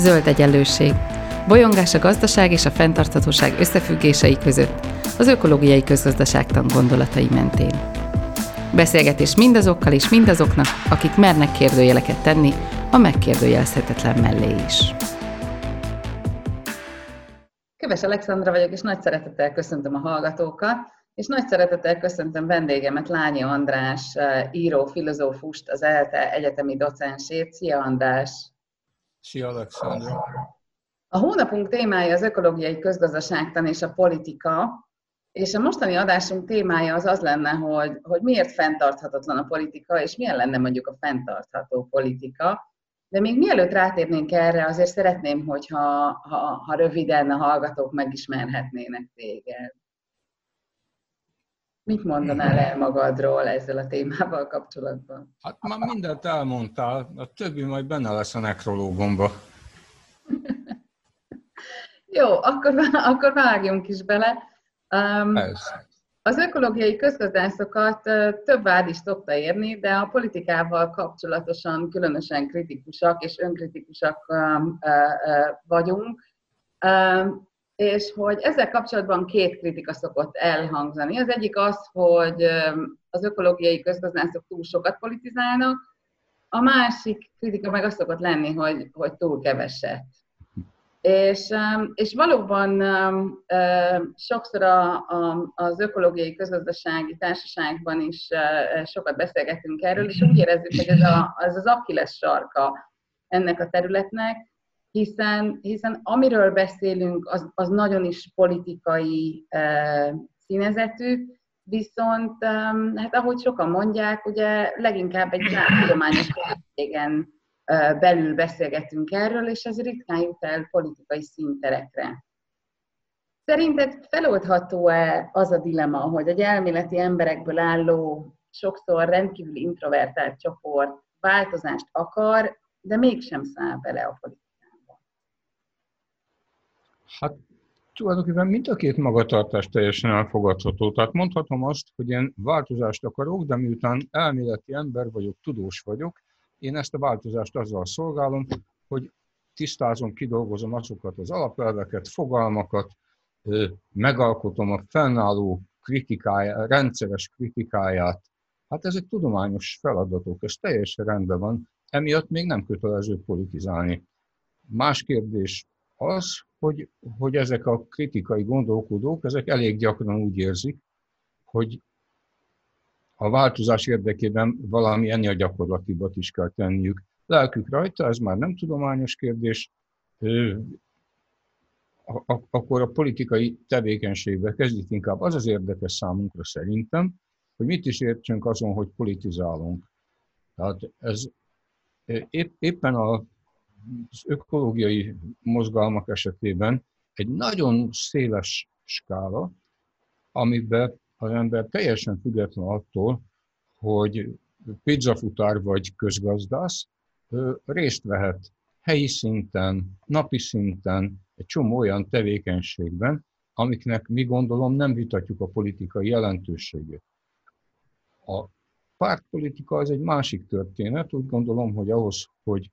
Zöld egyenlőség. Bolyongás a gazdaság és a fenntarthatóság összefüggései között, az ökológiai közgazdaságtan gondolatai mentén. Beszélgetés mindazokkal és mindazoknak, akik mernek kérdőjeleket tenni, a megkérdőjelezhetetlen mellé is. Köves Alexandra vagyok, és nagy szeretettel köszöntöm a hallgatókat, és nagy szeretettel köszöntöm vendégemet, Lányi András, író, filozófust, az ELTE egyetemi docensét. Szia András! Szia Alexandra! A hónapunk témája az ökológiai közgazdaságtan és a politika, és a mostani adásunk témája az az lenne, hogy, hogy miért fenntarthatatlan a politika, és milyen lenne mondjuk a fenntartható politika. De még mielőtt rátérnénk erre, azért szeretném, hogyha ha, ha röviden a hallgatók megismerhetnének téged. Mit mondanál el magadról ezzel a témával kapcsolatban? Hát már mindent elmondtál, a többi majd benne lesz a nekrológomba. Jó, akkor, akkor vágjunk is bele. Um, az ökológiai közgazdászokat több vád is szokta érni, de a politikával kapcsolatosan különösen kritikusak és önkritikusak vagyunk. És hogy ezzel kapcsolatban két kritika szokott elhangzani. Az egyik az, hogy az ökológiai közgazdászok túl sokat politizálnak, a másik kritika meg az szokott lenni, hogy, hogy túl keveset. És, és valóban sokszor a, a, az ökológiai közgazdasági társaságban is sokat beszélgetünk erről, és úgy érezzük, hogy ez, a, ez az akkiles sarka ennek a területnek, hiszen, hiszen amiről beszélünk, az, az nagyon is politikai uh, színezetű, viszont um, hát ahogy sokan mondják, ugye leginkább egy tudományos közösségen uh, belül beszélgetünk erről, és ez ritkán jut el politikai színterekre. Szerinted feloldható-e az a dilema, hogy egy elméleti emberekből álló, sokszor rendkívül introvertált csoport változást akar, de mégsem száll bele a politikai Hát tulajdonképpen mind a két magatartás teljesen elfogadható. Tehát mondhatom azt, hogy én változást akarok, de miután elméleti ember vagyok, tudós vagyok, én ezt a változást azzal szolgálom, hogy tisztázom, kidolgozom azokat az alapelveket, fogalmakat, megalkotom a fennálló kritikáját, rendszeres kritikáját. Hát ezek tudományos feladatok, ez teljesen rendben van, emiatt még nem kötelező politizálni. Más kérdés az, hogy, hogy ezek a kritikai gondolkodók, ezek elég gyakran úgy érzik, hogy a változás érdekében valami ennél gyakorlatibat is kell tenniük. Lelkük rajta, ez már nem tudományos kérdés, akkor a politikai tevékenységbe kezdik inkább. Az az érdekes számunkra szerintem, hogy mit is értsünk azon, hogy politizálunk. Tehát ez épp, éppen a az ökológiai mozgalmak esetében egy nagyon széles skála, amiben az ember teljesen független attól, hogy pizzafutár vagy közgazdász, részt vehet helyi szinten, napi szinten, egy csomó olyan tevékenységben, amiknek mi gondolom nem vitatjuk a politikai jelentőségét. A pártpolitika az egy másik történet, úgy gondolom, hogy ahhoz, hogy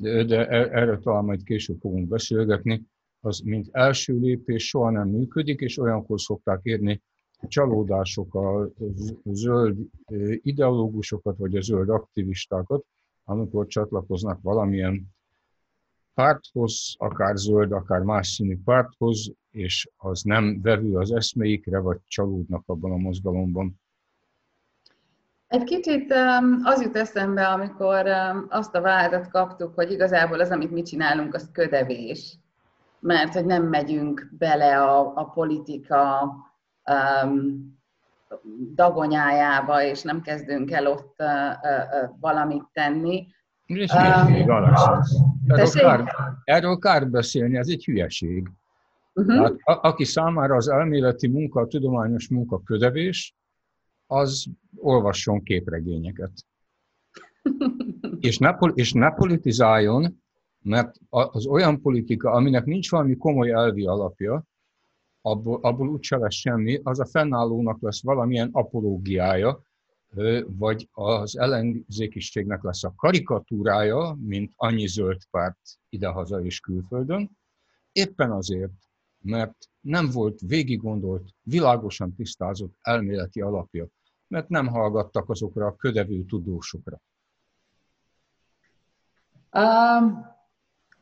de, e, erről talán majd később fogunk beszélgetni, az mint első lépés soha nem működik, és olyankor szokták érni a csalódások a zöld ideológusokat, vagy a zöld aktivistákat, amikor csatlakoznak valamilyen párthoz, akár zöld, akár más színű párthoz, és az nem vevő az eszméikre, vagy csalódnak abban a mozgalomban. Egy kicsit az jut eszembe, amikor azt a vádat kaptuk, hogy igazából az, amit mi csinálunk, az ködevés. Mert hogy nem megyünk bele a, a politika um, dagonyájába, és nem kezdünk el ott uh, uh, valamit tenni. És um, erről, kár, erről kár beszélni, ez egy hülyeség. Uh-huh. Tehát, a, aki számára az elméleti munka, a tudományos munka ködevés, az olvasson képregényeket. és, ne, és ne politizáljon, mert az olyan politika, aminek nincs valami komoly elvi alapja, abból, abból úgyse lesz semmi, az a fennállónak lesz valamilyen apológiája, vagy az ellenzékiségnek lesz a karikatúrája, mint annyi zöld párt idehaza és külföldön, éppen azért, mert nem volt végig gondolt, világosan tisztázott elméleti alapja, mert nem hallgattak azokra a ködevű tudósokra. Um,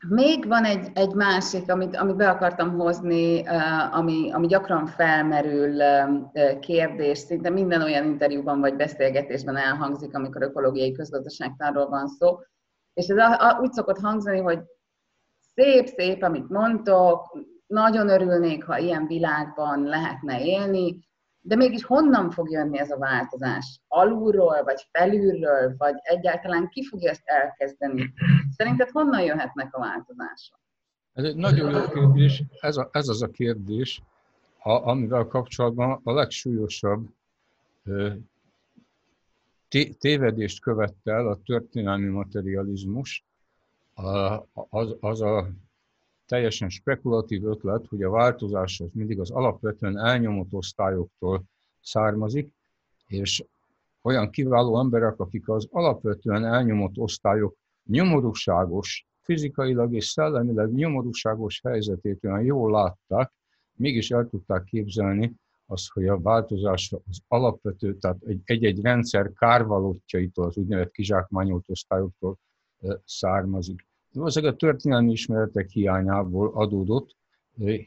még van egy, egy másik, amit, amit be akartam hozni, ami, ami gyakran felmerül kérdés, szinte minden olyan interjúban vagy beszélgetésben elhangzik, amikor ökológiai közgazdaságtárról van szó, és ez a, a, úgy szokott hangzani, hogy szép-szép, amit mondtok, nagyon örülnék, ha ilyen világban lehetne élni, de mégis honnan fog jönni ez a változás? Alulról, vagy felülről, vagy egyáltalán ki fogja ezt elkezdeni? Szerinted honnan jöhetnek a változások? Ez egy nagyon jó kérdés. Ez, a, ez az a kérdés, a, amivel kapcsolatban a legsúlyosabb tévedést követte el a történelmi materializmus, az, az a teljesen spekulatív ötlet, hogy a változás az mindig az alapvetően elnyomott osztályoktól származik, és olyan kiváló emberek, akik az alapvetően elnyomott osztályok nyomorúságos, fizikailag és szellemileg nyomorúságos helyzetét olyan jól látták, mégis el tudták képzelni az, hogy a változás az alapvető, tehát egy-egy rendszer kárvalótjaitól, az úgynevezett kizsákmányolt osztályoktól származik. Valószínűleg a történelmi ismeretek hiányából adódott,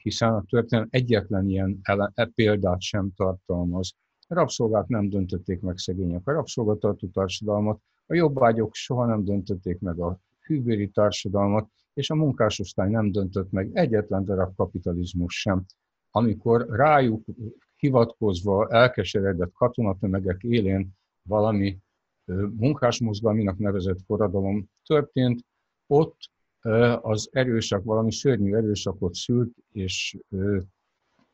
hiszen a történelem egyetlen ilyen ele, e példát sem tartalmaz. A rabszolgák nem döntötték meg szegények a rabszolgatartó társadalmat, a jobbágyok soha nem döntötték meg a hűbéri társadalmat, és a munkásosztály nem döntött meg egyetlen darab kapitalizmus sem. Amikor rájuk hivatkozva elkeseredett katonatömegek élén valami munkásmozgalminak nevezett forradalom történt, ott az erőszak valami szörnyű erőszakot szült, és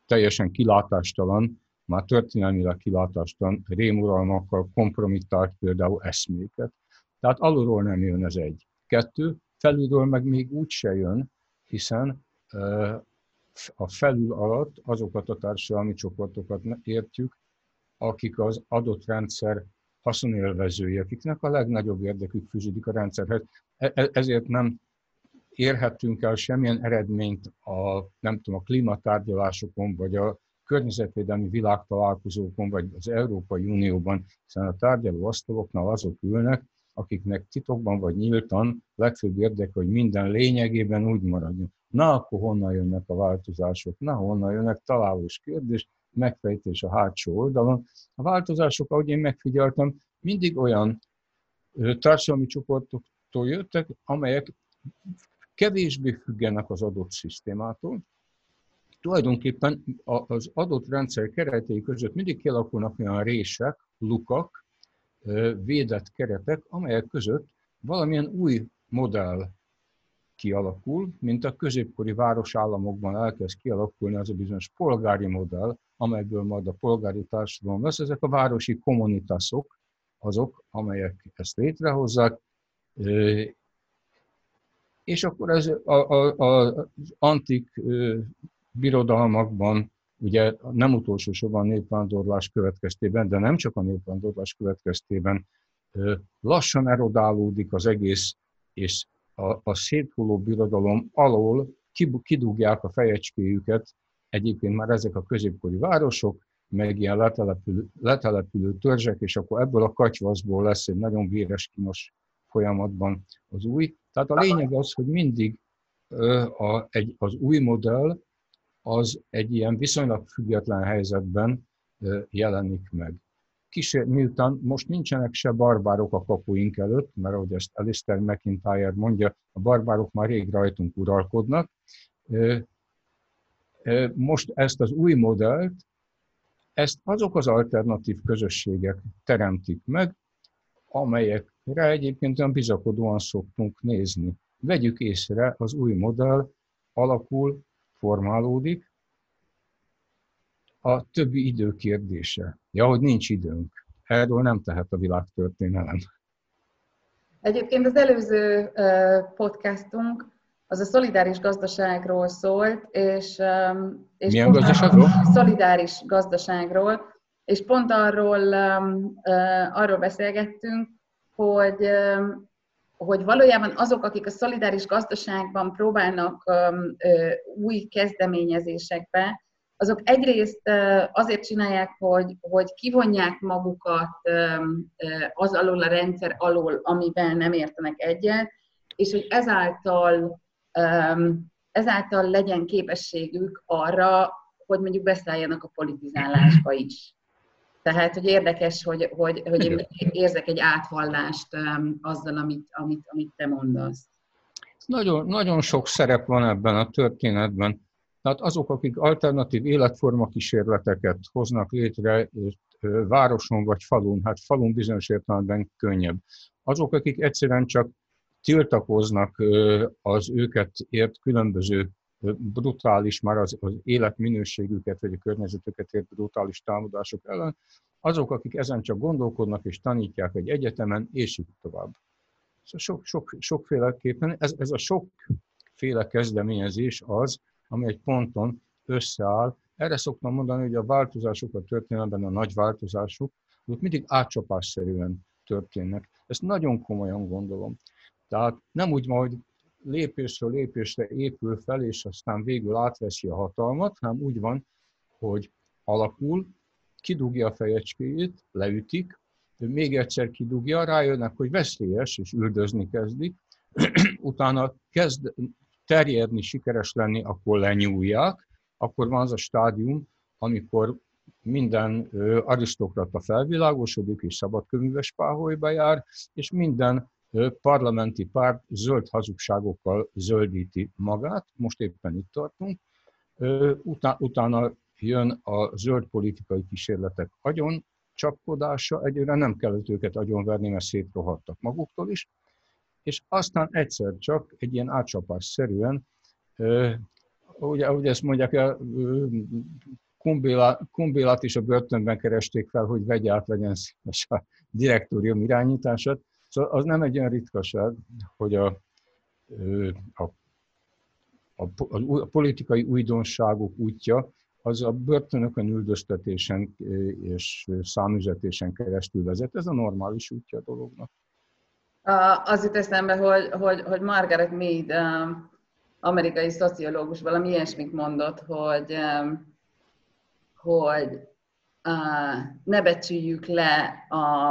teljesen kilátástalan, már történelmileg kilátástalan rémuralmakkal kompromittált például eszméket. Tehát alulról nem jön ez egy. Kettő, felülről meg még úgy se jön, hiszen a felül alatt azokat a társadalmi csoportokat értjük, akik az adott rendszer haszonélvezői, akiknek a legnagyobb érdekük fűződik a rendszerhez. E, e, ezért nem érhettünk el semmilyen eredményt a, nem tudom, a klímatárgyalásokon, vagy a környezetvédelmi világtalálkozókon, vagy az Európai Unióban, hiszen a tárgyaló asztaloknál azok ülnek, akiknek titokban vagy nyíltan legfőbb érdeke, hogy minden lényegében úgy maradjon. Na, akkor honnan jönnek a változások? Na, honnan jönnek? Találós kérdés, megfejtés a hátsó oldalon. A változások, ahogy én megfigyeltem, mindig olyan társadalmi csoportoktól jöttek, amelyek kevésbé függenek az adott szisztémától. Tulajdonképpen az adott rendszer keretei között mindig kialakulnak olyan rések, lukak, védett keretek, amelyek között valamilyen új modell kialakul, mint a középkori városállamokban elkezd kialakulni az a bizonyos polgári modell, amelyből majd a polgári társadalom lesz. Ezek a városi kommunitások, azok, amelyek ezt létrehozzák, és akkor ez a, az antik birodalmakban, ugye nem utolsó sorban népvándorlás következtében, de nem csak a népvándorlás következtében lassan erodálódik az egész, és a, a széthulló birodalom alól kidugják a fejecskéjüket, egyébként már ezek a középkori városok, meg ilyen letelepülő, letelepülő törzsek, és akkor ebből a katyvaszból lesz egy nagyon véres, kínos folyamatban az új. Tehát a lényeg az, hogy mindig a, egy, az új modell az egy ilyen viszonylag független helyzetben jelenik meg. Kísér, miután most nincsenek se barbárok a kapuink előtt, mert ahogy ezt Alistair McIntyre mondja, a barbárok már rég rajtunk uralkodnak, most ezt az új modellt, ezt azok az alternatív közösségek teremtik meg, amelyekre egyébként olyan bizakodóan szoktunk nézni. Vegyük észre, az új modell alakul, formálódik, a többi idő kérdése. Ja, hogy nincs időnk. Erről nem tehet a világtörténelem. Egyébként az előző podcastunk az a szolidáris gazdaságról szólt, és, és Milyen gazdaságról? Szolidáris gazdaságról, és pont arról, arról beszélgettünk, hogy, hogy valójában azok, akik a szolidáris gazdaságban próbálnak új kezdeményezésekbe, azok egyrészt azért csinálják, hogy, hogy kivonják magukat az alól a rendszer alól, amiben nem értenek egyet, és hogy ezáltal, ezáltal legyen képességük arra, hogy mondjuk beszálljanak a politizálásba is. Tehát, hogy érdekes, hogy, hogy, hogy én érzek egy átvallást azzal, amit, amit, amit te mondasz. Nagyon, nagyon sok szerep van ebben a történetben. Tehát azok, akik alternatív életforma kísérleteket hoznak létre, városon vagy falun, hát falun bizonyos értelemben könnyebb. Azok, akik egyszerűen csak tiltakoznak az őket ért különböző brutális, már az, az életminőségüket vagy a környezetüket ért brutális támadások ellen, azok, akik ezen csak gondolkodnak és tanítják egy egyetemen, és így tovább. Szóval sok, sok, sokféleképpen, ez, ez a sokféle kezdeményezés az, ami egy ponton összeáll. Erre szoktam mondani, hogy a változások a történelemben, a nagy változások, azok mindig átcsapásszerűen történnek. Ezt nagyon komolyan gondolom. Tehát nem úgy majd lépésről lépésre épül fel, és aztán végül átveszi a hatalmat, hanem úgy van, hogy alakul, kidugja a fejecskéjét, leütik, még egyszer kidugja, rájönnek, hogy veszélyes, és üldözni kezdik, utána kezd terjedni, sikeres lenni, akkor lenyúlják, akkor van az a stádium, amikor minden arisztokrata felvilágosodik, és szabadkönyves páholyba jár, és minden parlamenti párt zöld hazugságokkal zöldíti magát, most éppen itt tartunk, utána jön a zöld politikai kísérletek agyon csapkodása, egyre nem kellett őket agyonverni, mert szétrohadtak maguktól is, és aztán egyszer csak egy ilyen átcsapásszerűen, ugye, ugye ezt mondják, Kumbélát is a börtönben keresték fel, hogy vegye át legyen a direktórium irányítását, Szóval az nem egy olyan ritkaság, hogy a, a, a, a politikai újdonságok útja az a börtönökön üldöztetésen és számüzetésen keresztül vezet. Ez a normális útja a dolognak. Az jut eszembe, hogy, hogy, hogy Margaret Mead, amerikai szociológus valami ilyesmit mondott, hogy, hogy ne becsüljük le a,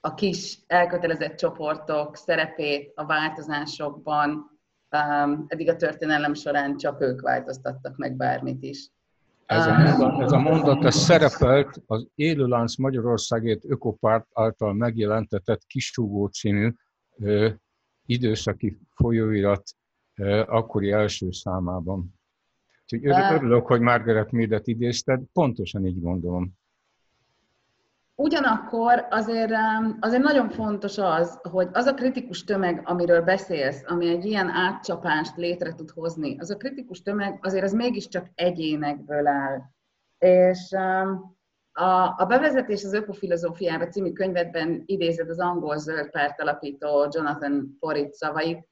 a kis elkötelezett csoportok szerepét a változásokban, um, eddig a történelem során csak ők változtattak meg bármit is. Ez a, a, ez a mondat ez szerepelt az Élőlánc Magyarországért Ökopárt által megjelentetett Kisúgó című ö, időszaki folyóirat ö, akkori első számában. Úgyhogy örülök, hogy Margaret Meadet idézted, pontosan így gondolom. Ugyanakkor azért, azért nagyon fontos az, hogy az a kritikus tömeg, amiről beszélsz, ami egy ilyen átcsapást létre tud hozni, az a kritikus tömeg azért az mégiscsak egyénekből áll. És a, a bevezetés az ökofilozófiába című könyvedben idézed az angol zöld párt alapító Jonathan Porritt szavait,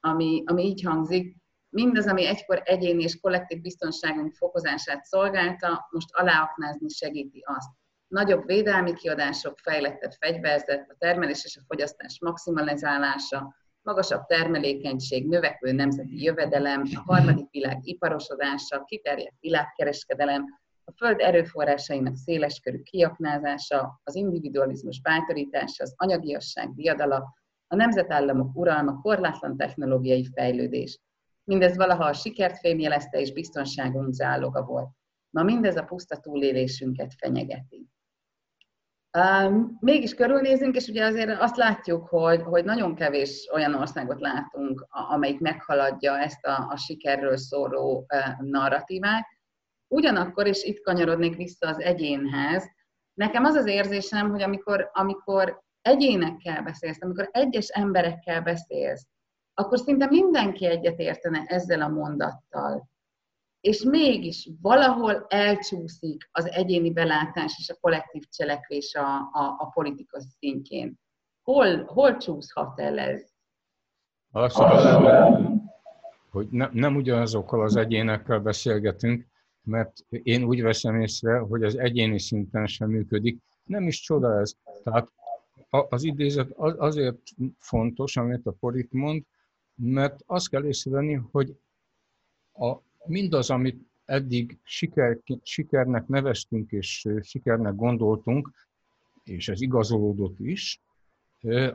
ami, ami így hangzik, mindaz, ami egykor egyéni és kollektív biztonságunk fokozását szolgálta, most aláaknázni segíti azt nagyobb védelmi kiadások, fejlettebb fegyverzet, a termelés és a fogyasztás maximalizálása, magasabb termelékenység, növekvő nemzeti jövedelem, a harmadik világ iparosodása, kiterjedt világkereskedelem, a föld erőforrásainak széleskörű kiaknázása, az individualizmus bátorítása, az anyagiasság diadala, a nemzetállamok uralma, korlátlan technológiai fejlődés. Mindez valaha a sikert fémjelezte és biztonságunk záloga volt. Ma mindez a puszta túlélésünket fenyegeti. Mégis körülnézünk, és ugye azért azt látjuk, hogy, hogy nagyon kevés olyan országot látunk, amelyik meghaladja ezt a, a sikerről szóló narratívát. Ugyanakkor, és itt kanyarodnék vissza az egyénhez, nekem az az érzésem, hogy amikor, amikor egyénekkel beszélsz, amikor egyes emberekkel beszélsz, akkor szinte mindenki egyet értene ezzel a mondattal és mégis valahol elcsúszik az egyéni belátás és a kollektív cselekvés a, a, a politika szintjén. Hol, hol csúszhat el ez? Azt mondom, hogy ne, nem ugyanazokkal az egyénekkel beszélgetünk, mert én úgy veszem észre, hogy az egyéni szinten sem működik. Nem is csoda ez. Tehát az idézet azért fontos, amit a Porit mond, mert azt kell észrevenni, hogy a, mindaz, amit eddig siker, sikernek neveztünk és sikernek gondoltunk, és ez igazolódott is,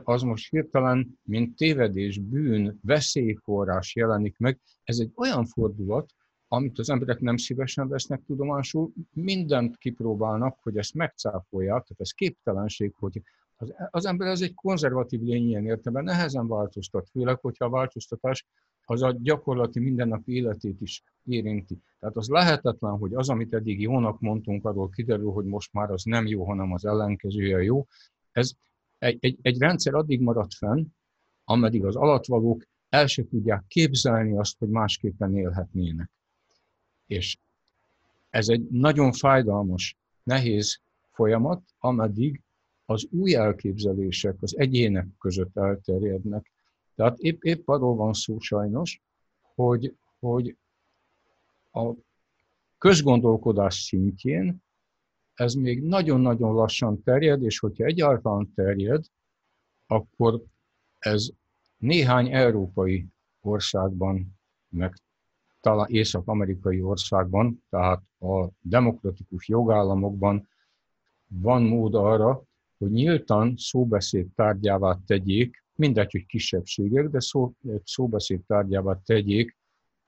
az most hirtelen, mint tévedés, bűn, veszélyforrás jelenik meg. Ez egy olyan fordulat, amit az emberek nem szívesen vesznek tudomásul, mindent kipróbálnak, hogy ezt megcáfolják, tehát ez képtelenség, hogy az, az ember az egy konzervatív lény ilyen értelemben, nehezen változtat, főleg, hogyha a változtatás az a gyakorlati mindennapi életét is érinti. Tehát az lehetetlen, hogy az, amit eddig jónak mondtunk, arról kiderül, hogy most már az nem jó, hanem az ellenkezője jó. Ez egy, egy, egy rendszer addig marad fenn, ameddig az alatvalók el se tudják képzelni azt, hogy másképpen élhetnének. És ez egy nagyon fájdalmas, nehéz folyamat, ameddig az új elképzelések az egyének között elterjednek. Tehát épp, épp arról van szó sajnos, hogy, hogy a közgondolkodás szintjén ez még nagyon-nagyon lassan terjed, és hogyha egyáltalán terjed, akkor ez néhány európai országban, meg talán észak-amerikai országban, tehát a demokratikus jogállamokban van mód arra, hogy nyíltan szóbeszéd tárgyává tegyék, mindegy, hogy kisebbségek, de szó, szóbeszéd tárgyává tegyék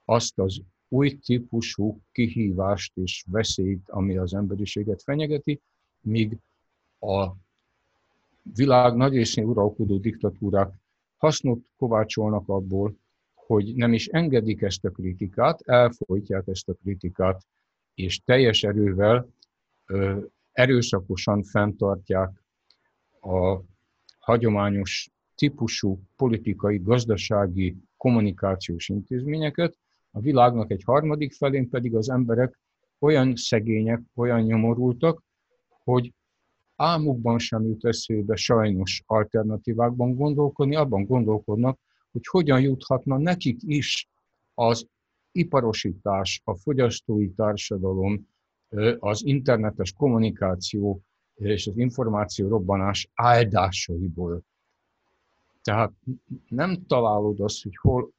azt az új típusú kihívást és veszélyt, ami az emberiséget fenyegeti, míg a világ nagy részén uralkodó diktatúrák hasznot kovácsolnak abból, hogy nem is engedik ezt a kritikát, elfolytják ezt a kritikát, és teljes erővel, erőszakosan fenntartják a hagyományos típusú politikai, gazdasági, kommunikációs intézményeket, a világnak egy harmadik felén pedig az emberek olyan szegények, olyan nyomorultak, hogy álmukban sem jut eszébe sajnos alternatívákban gondolkodni, abban gondolkodnak, hogy hogyan juthatna nekik is az iparosítás, a fogyasztói társadalom, az internetes kommunikáció és az információ robbanás áldásaiból. Tehát nem találod azt, hogy hol,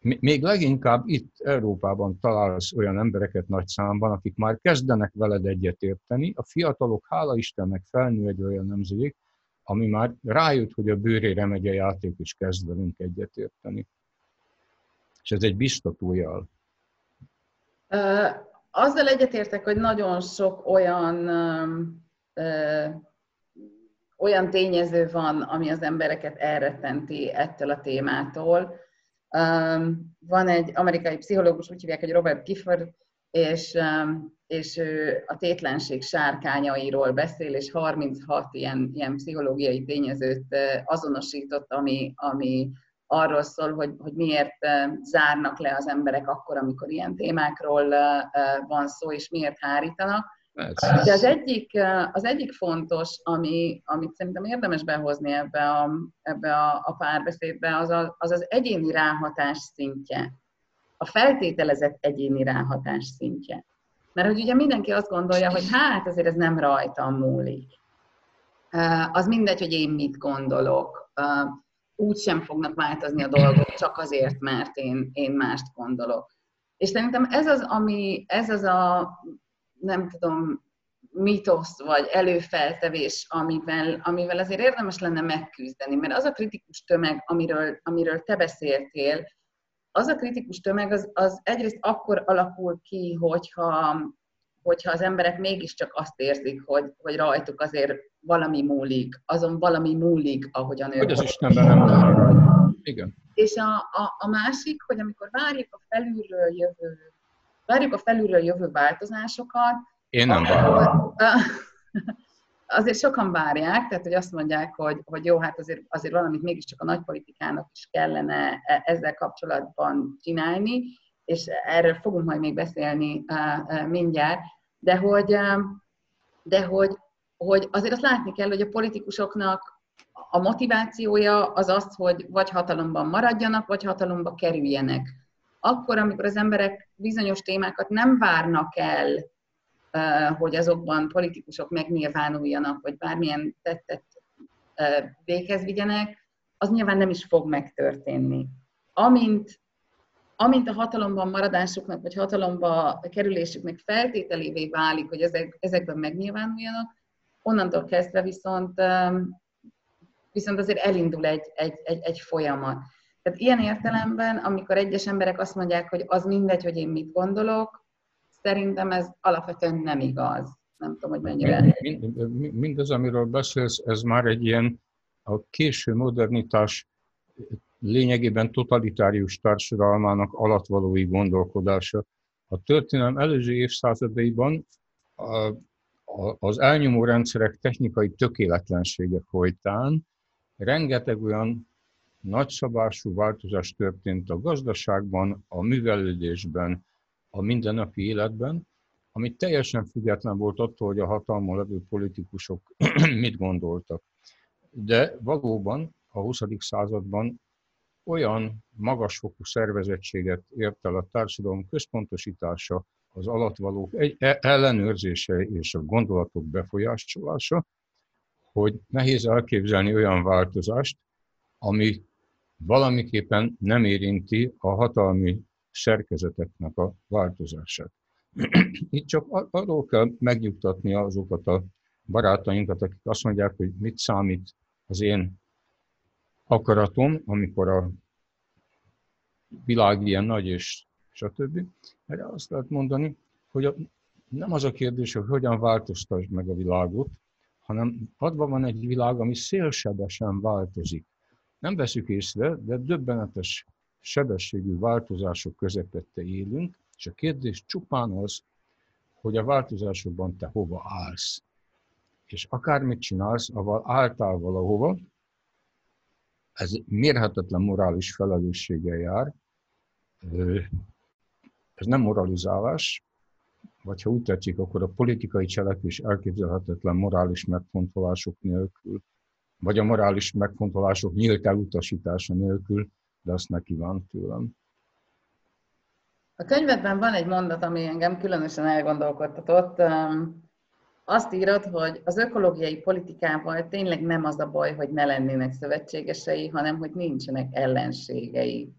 még leginkább itt Európában találsz olyan embereket nagy számban, akik már kezdenek veled egyetérteni. A fiatalok, hála Istennek, felnő egy olyan nemzedék, ami már rájött, hogy a bőrére megy a játék, és kezd velünk egyetérteni. És ez egy biztató jel. Azzal egyetértek, hogy nagyon sok olyan olyan tényező van, ami az embereket elrettenti ettől a témától. Van egy amerikai pszichológus, úgy hívják, hogy Robert Gifford, és, és ő a tétlenség sárkányairól beszél, és 36 ilyen, ilyen pszichológiai tényezőt azonosított, ami, ami arról szól, hogy, hogy miért zárnak le az emberek akkor, amikor ilyen témákról van szó, és miért hárítanak. De az egyik, az egyik fontos, ami, amit szerintem érdemes behozni ebbe a, ebbe a, a párbeszédbe, az, a, az az egyéni ráhatás szintje. A feltételezett egyéni ráhatás szintje. Mert hogy ugye mindenki azt gondolja, hogy hát azért ez nem rajtam múlik. Az mindegy, hogy én mit gondolok. Úgy sem fognak változni a dolgok, csak azért, mert én, én mást gondolok. És szerintem ez az, ami, ez az a nem tudom, mitosz vagy előfeltevés, amivel, amivel azért érdemes lenne megküzdeni, mert az a kritikus tömeg, amiről, amiről te beszéltél, az a kritikus tömeg az, az egyrészt akkor alakul ki, hogyha, hogyha az emberek mégiscsak azt érzik, hogy, hogy rajtuk azért valami múlik, azon valami múlik, ahogyan ők... Hogy az Istenben nem Igen. És a, a, a másik, hogy amikor várjuk a felülről jövő várjuk a felülről jövő változásokat. Én nem várom. Azért sokan várják, tehát hogy azt mondják, hogy, hogy jó, hát azért, azért valamit mégiscsak a nagypolitikának is kellene e, ezzel kapcsolatban csinálni, és erről fogunk majd még beszélni mindjárt, de hogy, de hogy, hogy azért azt látni kell, hogy a politikusoknak a motivációja az az, hogy vagy hatalomban maradjanak, vagy hatalomba kerüljenek akkor, amikor az emberek bizonyos témákat nem várnak el, hogy azokban politikusok megnyilvánuljanak, vagy bármilyen tettet véghez vigyenek, az nyilván nem is fog megtörténni. Amint, amint a hatalomban maradásuknak, vagy hatalomba kerülésüknek feltételévé válik, hogy ezek, ezekben megnyilvánuljanak, onnantól kezdve viszont, viszont azért elindul egy, egy, egy, egy folyamat. Tehát ilyen értelemben, amikor egyes emberek azt mondják, hogy az mindegy, hogy én mit gondolok, szerintem ez alapvetően nem igaz. Nem tudom, hogy mennyire. Mind, mindaz, amiről beszélsz, ez már egy ilyen a késő modernitás lényegében totalitárius társadalmának alatvalói gondolkodása. A történelem előző évszázadaiban a, a, az elnyomó rendszerek technikai tökéletlensége folytán rengeteg olyan nagyszabású változás történt a gazdaságban, a művelődésben, a mindennapi életben, ami teljesen független volt attól, hogy a hatalmon levő politikusok mit gondoltak. De valóban a 20. században olyan magasfokú szervezettséget ért el a társadalom központosítása, az alatvalók e-, ellenőrzése és a gondolatok befolyásolása, hogy nehéz elképzelni olyan változást, ami valamiképpen nem érinti a hatalmi szerkezeteknek a változását. Itt csak arról kell megnyugtatni azokat a barátainkat, akik azt mondják, hogy mit számít az én akaratom, amikor a világ ilyen nagy, és stb. Erre azt lehet mondani, hogy nem az a kérdés, hogy hogyan változtasd meg a világot, hanem adva van egy világ, ami szélsebesen változik. Nem veszük észre, de döbbenetes sebességű változások közepette élünk, és a kérdés csupán az, hogy a változásokban te hova állsz. És akármit csinálsz, avval álltál valahova, ez mérhetetlen morális felelősséggel jár. Ez nem moralizálás, vagy ha úgy tetszik, akkor a politikai cselekvés elképzelhetetlen morális megfontolások nélkül, vagy a morális megfontolások nyílt elutasítása nélkül, de azt neki van tőlem. A könyvedben van egy mondat, ami engem különösen elgondolkodtatott. Azt írod, hogy az ökológiai politikával tényleg nem az a baj, hogy ne lennének szövetségesei, hanem hogy nincsenek ellenségei.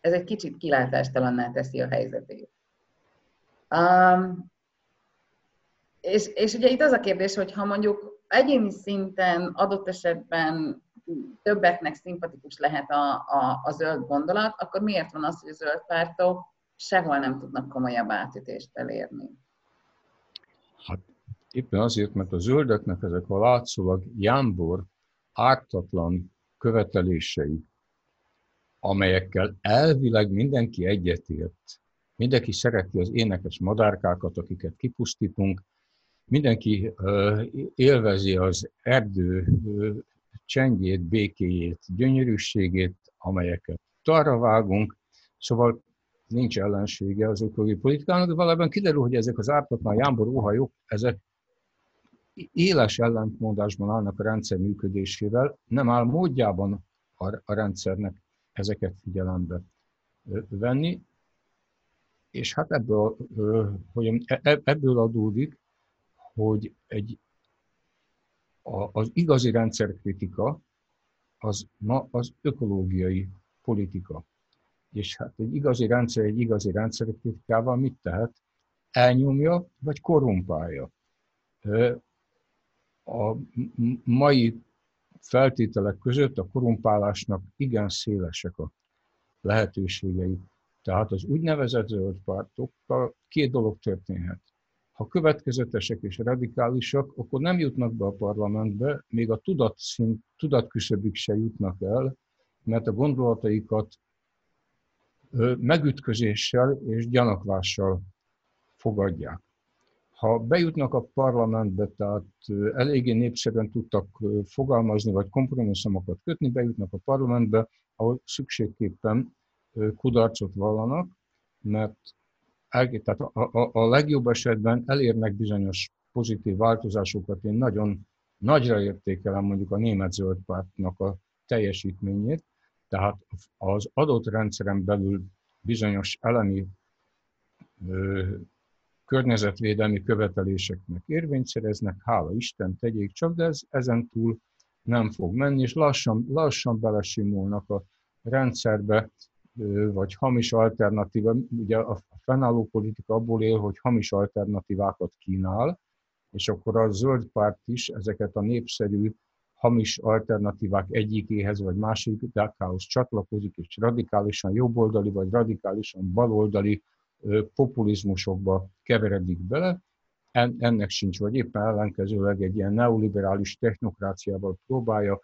Ez egy kicsit kilátástalanná teszi a helyzetét. Um, és, és ugye itt az a kérdés, hogy ha mondjuk egyéni szinten adott esetben többeknek szimpatikus lehet a, a, a zöld gondolat, akkor miért van az, hogy a zöld pártok sehol nem tudnak komolyabb átütést elérni? Hát éppen azért, mert a zöldeknek ezek a látszólag jámbor, ártatlan követelései, amelyekkel elvileg mindenki egyetért, mindenki szereti az énekes madárkákat, akiket kipusztítunk, mindenki élvezi az erdő csendjét, békéjét, gyönyörűségét, amelyeket arra vágunk, szóval nincs ellensége az ökológiai politikának, de valójában kiderül, hogy ezek az ártatlan jámbor óhajok, ezek éles ellentmondásban állnak a rendszer működésével, nem áll módjában a, a rendszernek ezeket figyelembe venni, és hát ebből, hogy e, e, ebből adódik, hogy egy, az igazi rendszerkritika az ma az ökológiai politika. És hát egy igazi rendszer, egy igazi rendszerkritikával mit tehet? Elnyomja, vagy korrumpálja. A mai feltételek között a korrumpálásnak igen szélesek a lehetőségei. Tehát az úgynevezett zöld pártokkal két dolog történhet. Ha következetesek és radikálisak, akkor nem jutnak be a parlamentbe, még a tudatszint, tudatküszöbig se jutnak el, mert a gondolataikat megütközéssel és gyanakvással fogadják. Ha bejutnak a parlamentbe, tehát eléggé népszerűen tudtak fogalmazni, vagy kompromisszumokat kötni, bejutnak a parlamentbe, ahol szükségképpen kudarcot vallanak, mert tehát a, a, a legjobb esetben elérnek bizonyos pozitív változásokat. Én nagyon nagyra értékelem mondjuk a német zöld pártnak a teljesítményét, tehát az adott rendszeren belül bizonyos elemi környezetvédelmi követeléseknek érvényt szereznek, hála Isten, tegyék csak, de ez ezen túl nem fog menni, és lassan, lassan belesimulnak a rendszerbe, vagy hamis alternatíva, ugye a fennálló politika abból él, hogy hamis alternatívákat kínál, és akkor a zöld párt is ezeket a népszerű hamis alternatívák egyikéhez vagy másikához csatlakozik, és radikálisan jobboldali vagy radikálisan baloldali populizmusokba keveredik bele, ennek sincs, vagy éppen ellenkezőleg egy ilyen neoliberális technokráciával próbálja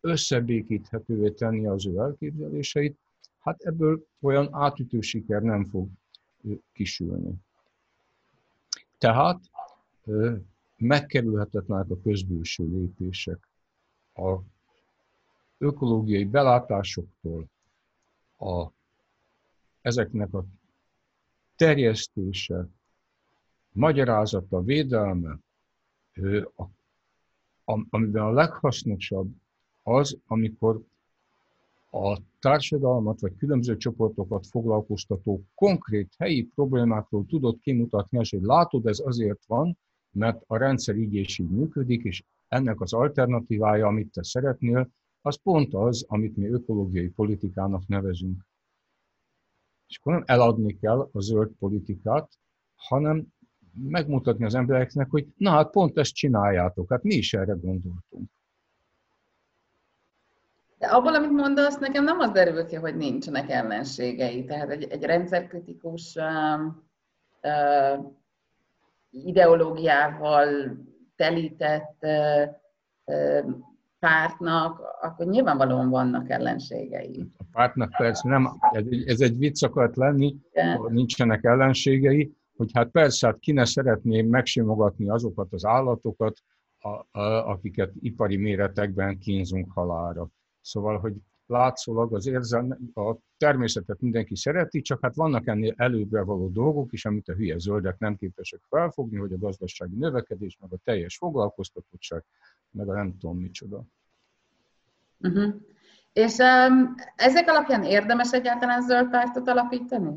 összebékíthetővé tenni az ő elképzeléseit, hát ebből olyan átütő siker nem fog kisülni. Tehát megkerülhetetlenek a közbülső lépések. A ökológiai belátásoktól, a, ezeknek a terjesztése, magyarázata, védelme, amiben a leghasznosabb az, amikor a társadalmat vagy különböző csoportokat foglalkoztató konkrét helyi problémákról tudod kimutatni, és hogy látod, ez azért van, mert a rendszer így és így működik, és ennek az alternatívája, amit te szeretnél, az pont az, amit mi ökológiai politikának nevezünk. És akkor nem eladni kell a zöld politikát, hanem megmutatni az embereknek, hogy na hát pont ezt csináljátok, hát mi is erre gondoltunk. De abból, amit mondasz, nekem nem az derül ki, hogy nincsenek ellenségei. Tehát egy, egy rendszerkritikus uh, uh, ideológiával telített uh, uh, pártnak, akkor nyilvánvalóan vannak ellenségei. A pártnak persze nem, ez egy, ez egy vicc akart lenni, yeah. nincsenek ellenségei, hogy hát persze, hát ki ne szeretné megsimogatni azokat az állatokat, a, a, akiket ipari méretekben kínzunk halára. Szóval, hogy látszólag az érzelme, a természetet mindenki szereti, csak hát vannak ennél előbbre való dolgok is, amit a hülye zöldek nem képesek felfogni, hogy a gazdasági növekedés, meg a teljes foglalkoztatottság, meg a nem tudom micsoda. Uh-huh. És um, ezek alapján érdemes egyáltalán zöld pártot alapítani?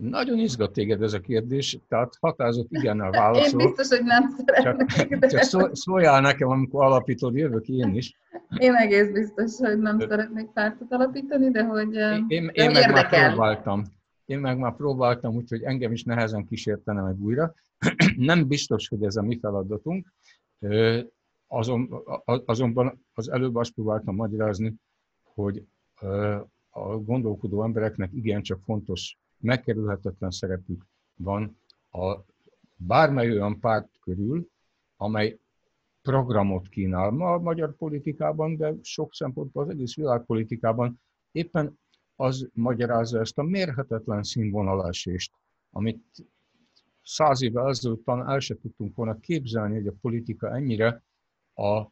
Nagyon izgat téged ez a kérdés, tehát határozott a válaszol. Én biztos, hogy nem szeretnék. Csak, de... csak szóljál nekem, amikor alapítod, jövök én is. Én egész biztos, hogy nem szeretnék pártot alapítani, de hogy Én, én, én meg már próbáltam. Én meg már próbáltam, úgyhogy engem is nehezen kísértene meg újra. nem biztos, hogy ez a mi feladatunk. Azon, azonban az előbb azt próbáltam magyarázni, hogy a gondolkodó embereknek igencsak fontos megkerülhetetlen szerepük van a bármely olyan párt körül, amely programot kínál. Ma a magyar politikában, de sok szempontból az egész világpolitikában éppen az magyarázza ezt a mérhetetlen színvonalásést, amit száz évvel ezelőtt el se tudtunk volna képzelni, hogy a politika ennyire a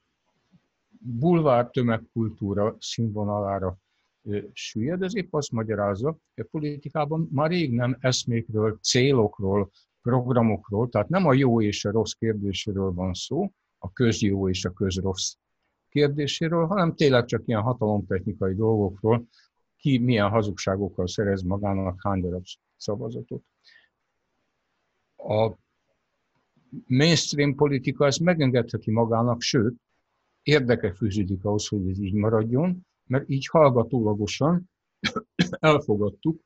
bulvár tömegkultúra színvonalára süllyed, ez épp azt magyarázza, hogy a politikában már rég nem eszmékről, célokról, programokról, tehát nem a jó és a rossz kérdéséről van szó, a közjó és a közrossz kérdéséről, hanem tényleg csak ilyen hatalomtechnikai dolgokról, ki milyen hazugságokkal szerez magának hány darab szavazatot. A mainstream politika ezt megengedheti magának, sőt, érdeke fűződik ahhoz, hogy ez így maradjon, mert így hallgatólagosan elfogadtuk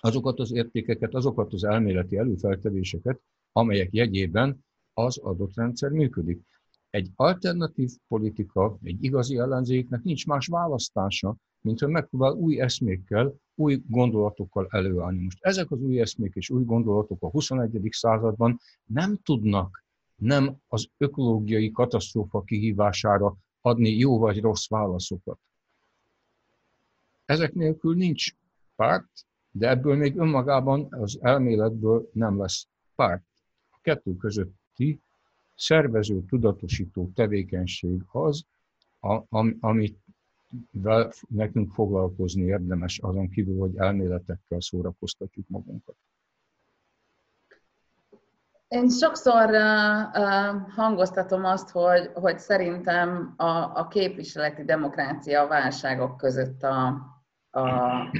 azokat az értékeket, azokat az elméleti előfeltevéseket, amelyek jegyében az adott rendszer működik. Egy alternatív politika, egy igazi ellenzéknek nincs más választása, mint hogy megpróbál új eszmékkel, új gondolatokkal előállni. Most ezek az új eszmék és új gondolatok a 21. században nem tudnak nem az ökológiai katasztrófa kihívására adni jó vagy rossz válaszokat. Ezek nélkül nincs párt, de ebből még önmagában az elméletből nem lesz párt. A kettő közötti szervező, tudatosító tevékenység az, amit nekünk foglalkozni érdemes, azon kívül, hogy elméletekkel szórakoztatjuk magunkat. Én sokszor uh, hangoztatom azt, hogy, hogy szerintem a, a képviseleti demokrácia a válságok között a, a,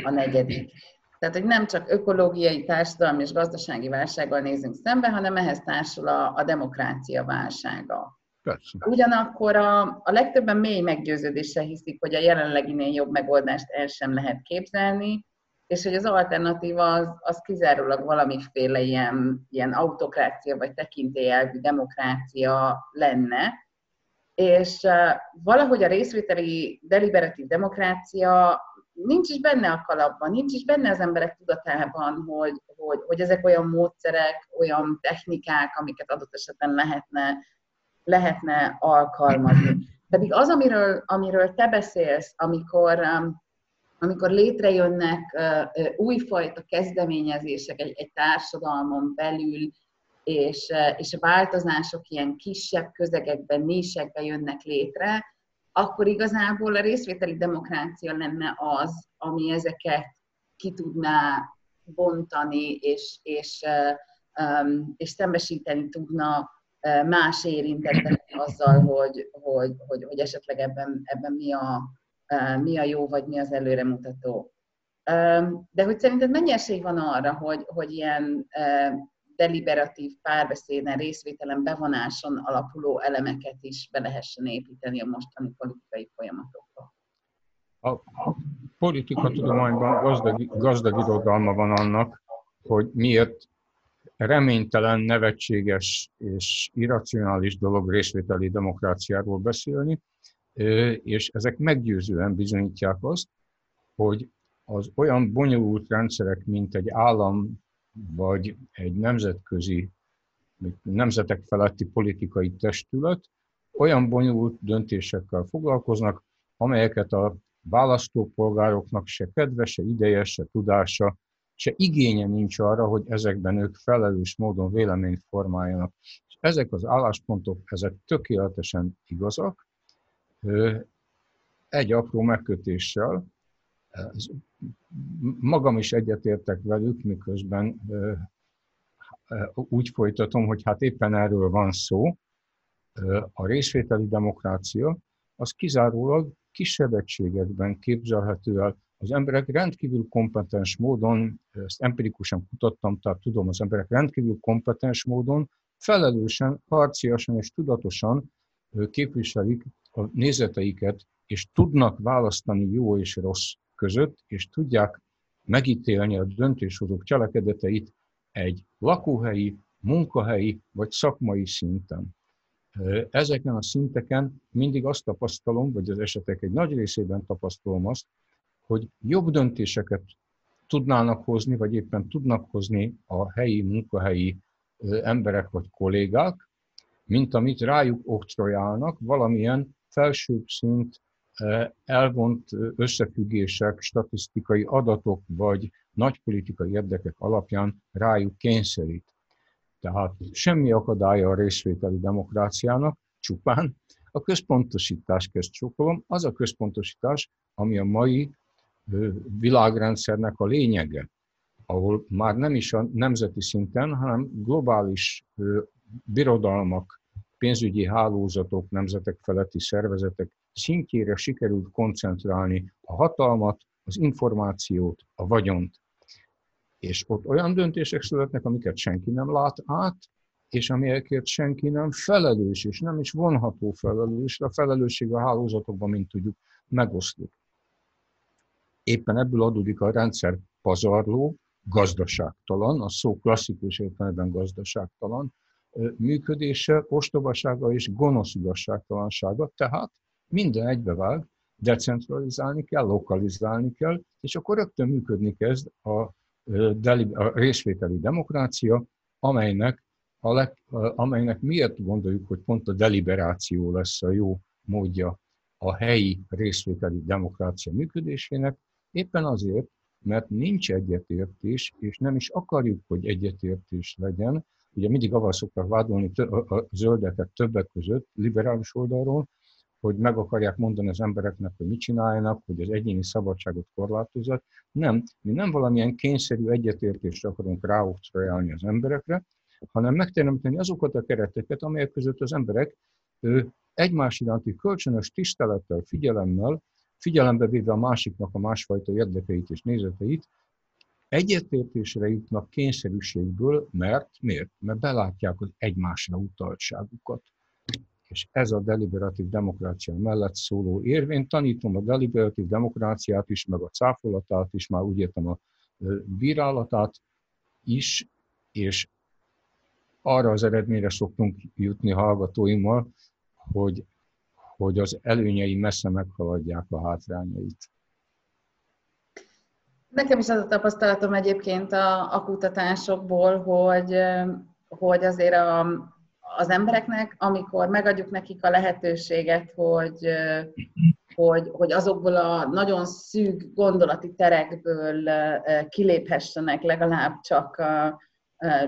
a negyedik. Tehát, hogy nem csak ökológiai, társadalmi és gazdasági válsággal nézünk szembe, hanem ehhez társul a, a demokrácia válsága. Persze. Ugyanakkor a, a legtöbben mély meggyőződéssel hiszik, hogy a jelenleginél jobb megoldást el sem lehet képzelni, és hogy az alternatíva az, az kizárólag valamiféle ilyen, ilyen autokrácia vagy tekintélyelvű demokrácia lenne, és uh, valahogy a részvételi deliberatív demokrácia nincs is benne a kalapban, nincs is benne az emberek tudatában, hogy, hogy, hogy ezek olyan módszerek, olyan technikák, amiket adott esetben lehetne, lehetne alkalmazni. Pedig az, amiről, amiről te beszélsz, amikor, um, amikor létrejönnek újfajta kezdeményezések egy, egy társadalmon belül, és, és a változások ilyen kisebb közegekben, nésekben jönnek létre, akkor igazából a részvételi demokrácia lenne az, ami ezeket ki tudná bontani, és, és, és szembesíteni tudna más érintettek azzal, hogy, hogy, hogy, hogy esetleg ebben, ebben mi, a, mi a jó, vagy mi az előremutató. De hogy szerinted mennyi esély van arra, hogy, hogy ilyen deliberatív párbeszéden, részvételen, bevonáson alapuló elemeket is be lehessen építeni a mostani politikai folyamatokba. A, politika tudományban gazdag, gazdag irodalma van annak, hogy miért reménytelen, nevetséges és irracionális dolog részvételi demokráciáról beszélni, és ezek meggyőzően bizonyítják azt, hogy az olyan bonyolult rendszerek, mint egy állam vagy egy nemzetközi, nemzetek feletti politikai testület olyan bonyolult döntésekkel foglalkoznak, amelyeket a választópolgároknak se kedve, se ideje, se tudása, se igénye nincs arra, hogy ezekben ők felelős módon véleményt formáljanak. És ezek az álláspontok, ezek tökéletesen igazak. Egy apró megkötéssel, magam is egyetértek velük, miközben úgy folytatom, hogy hát éppen erről van szó. A részvételi demokrácia az kizárólag kisebb egységekben képzelhető el. Az emberek rendkívül kompetens módon, ezt empirikusan kutattam, tehát tudom, az emberek rendkívül kompetens módon, felelősen, harciasan és tudatosan képviselik a nézeteiket, és tudnak választani jó és rossz között, és tudják megítélni a döntéshozók cselekedeteit egy lakóhelyi, munkahelyi vagy szakmai szinten. Ezeken a szinteken mindig azt tapasztalom, vagy az esetek egy nagy részében tapasztalom azt, hogy jobb döntéseket tudnának hozni, vagy éppen tudnak hozni a helyi, munkahelyi emberek vagy kollégák, mint amit rájuk oktrojálnak valamilyen felsőbb szint elvont összefüggések, statisztikai adatok vagy nagypolitikai érdekek alapján rájuk kényszerít. Tehát semmi akadálya a részvételi demokráciának, csupán a központosítás kezd csokolom, az a központosítás, ami a mai világrendszernek a lényege, ahol már nem is a nemzeti szinten, hanem globális birodalmak, pénzügyi hálózatok, nemzetek feletti szervezetek szintjére sikerült koncentrálni a hatalmat, az információt, a vagyont. És ott olyan döntések születnek, amiket senki nem lát át, és amelyekért senki nem felelős, és nem is vonható felelős, a felelősség a hálózatokban, mint tudjuk, megoszlik. Éppen ebből adódik a rendszer pazarló, gazdaságtalan, a szó klasszikus értelemben gazdaságtalan működése, ostobasága és gonosz igazságtalansága, tehát minden egybevág, decentralizálni kell, lokalizálni kell, és akkor rögtön működni kezd a, a részvételi demokrácia, amelynek, a leg, amelynek miért gondoljuk, hogy pont a deliberáció lesz a jó módja a helyi részvételi demokrácia működésének, éppen azért, mert nincs egyetértés, és nem is akarjuk, hogy egyetértés legyen. Ugye mindig avval szoktak vádolni a zöldeket többek között, liberális oldalról, hogy meg akarják mondani az embereknek, hogy mit csináljanak, hogy az egyéni szabadságot korlátozott. Nem, mi nem valamilyen kényszerű egyetértést akarunk ráoktrojálni az emberekre, hanem megteremteni azokat a kereteket, amelyek között az emberek ő, egymás iránti kölcsönös tisztelettel, figyelemmel, figyelembe véve a másiknak a másfajta érdekeit és nézeteit, egyetértésre jutnak kényszerűségből, mert miért? Mert belátják az egymásra utaltságukat. És ez a deliberatív demokrácia mellett szóló érvény. Tanítom a deliberatív demokráciát is, meg a cáfolatát is, már úgy értem a bírálatát is, és arra az eredményre szoktunk jutni hallgatóimmal, hogy, hogy az előnyei messze meghaladják a hátrányait. Nekem is az a tapasztalatom egyébként a, a kutatásokból, hogy, hogy azért a, az embereknek, amikor megadjuk nekik a lehetőséget, hogy, hogy, hogy azokból a nagyon szűk gondolati terekből kiléphessenek legalább csak,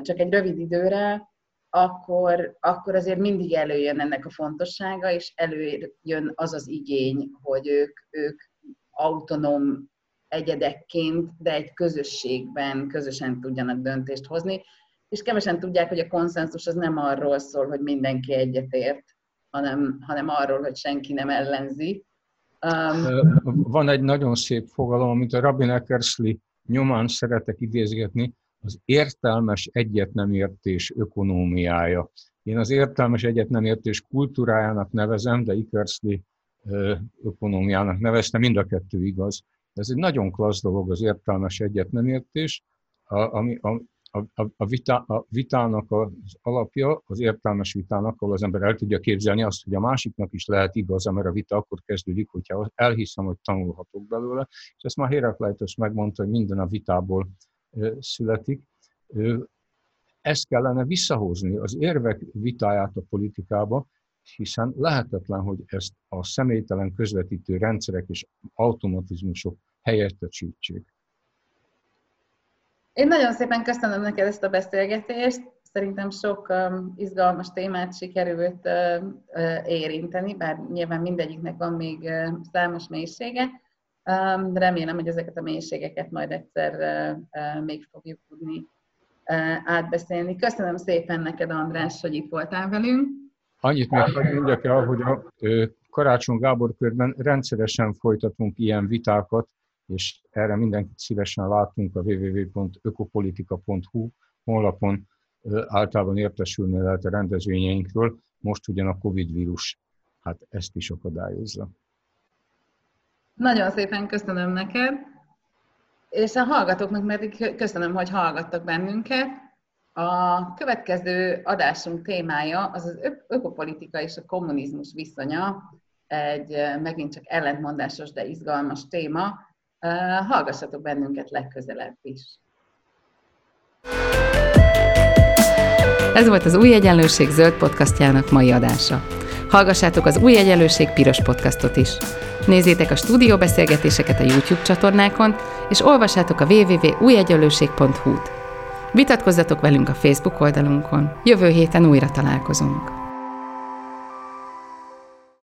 csak egy rövid időre, akkor, akkor azért mindig előjön ennek a fontossága, és előjön az az igény, hogy ők, ők autonóm egyedekként, de egy közösségben közösen tudjanak döntést hozni, és kevesen tudják, hogy a konszenzus az nem arról szól, hogy mindenki egyetért, hanem, hanem arról, hogy senki nem ellenzi. Um, Van egy nagyon szép fogalom, amit a Rabin Eckersley nyomán szeretek idézgetni, az értelmes egyetnemértés ökonómiája. Én az értelmes egyetnemértés kultúrájának nevezem, de Eckersley ökonómiának nevezte, mind a kettő igaz. Ez egy nagyon klassz dolog az értelmes egyetnemértés, ami, a, a, a, vita, a vitának az alapja, az értelmes vitának, ahol az ember el tudja képzelni azt, hogy a másiknak is lehet igaz, mert a vita akkor kezdődik, hogyha elhiszem, hogy tanulhatok belőle. És ezt már Herakleitos megmondta, hogy minden a vitából születik. Ezt kellene visszahozni, az érvek vitáját a politikába, hiszen lehetetlen, hogy ezt a személytelen közvetítő rendszerek és automatizmusok helyettesítsék. Én nagyon szépen köszönöm neked ezt a beszélgetést. Szerintem sok um, izgalmas témát sikerült uh, uh, érinteni, bár nyilván mindegyiknek van még uh, számos mélysége. Um, remélem, hogy ezeket a mélységeket majd egyszer még fogjuk tudni átbeszélni. Köszönöm szépen neked, András, hogy itt voltál velünk. Annyit még mondjak el, hogy a Karácsony Gábor körben rendszeresen folytatunk ilyen vitákat, és erre mindenkit szívesen látunk a www.ökopolitika.hu honlapon általában értesülni lehet a rendezvényeinkről, most ugyan a Covid vírus hát ezt is akadályozza. Nagyon szépen köszönöm neked, és a hallgatóknak pedig köszönöm, hogy hallgattak bennünket. A következő adásunk témája az az ökopolitika és a kommunizmus viszonya, egy megint csak ellentmondásos, de izgalmas téma, hallgassatok bennünket legközelebb is. Ez volt az Új Egyenlőség zöld podcastjának mai adása. Hallgassátok az Új Egyenlőség piros podcastot is. Nézzétek a stúdióbeszélgetéseket a YouTube csatornákon, és olvassátok a www.újegyenlőség.hu-t. Vitatkozzatok velünk a Facebook oldalunkon. Jövő héten újra találkozunk.